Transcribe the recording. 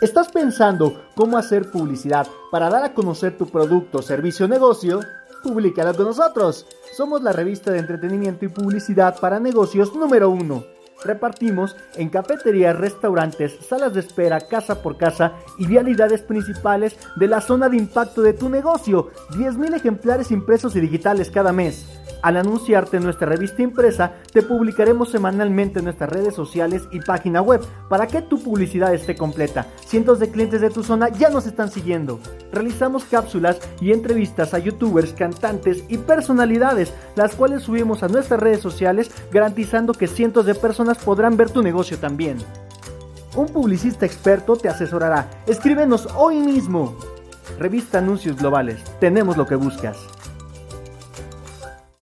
¿Estás pensando cómo hacer publicidad para dar a conocer tu producto, servicio o negocio? Publícalo con nosotros. Somos la revista de entretenimiento y publicidad para negocios número uno. Repartimos en cafeterías, restaurantes, salas de espera, casa por casa y vialidades principales de la zona de impacto de tu negocio. 10.000 ejemplares impresos y digitales cada mes. Al anunciarte en nuestra revista impresa, te publicaremos semanalmente en nuestras redes sociales y página web para que tu publicidad esté completa. Cientos de clientes de tu zona ya nos están siguiendo. Realizamos cápsulas y entrevistas a youtubers, cantantes y personalidades, las cuales subimos a nuestras redes sociales garantizando que cientos de personas podrán ver tu negocio también. Un publicista experto te asesorará. Escríbenos hoy mismo. Revista Anuncios Globales. Tenemos lo que buscas.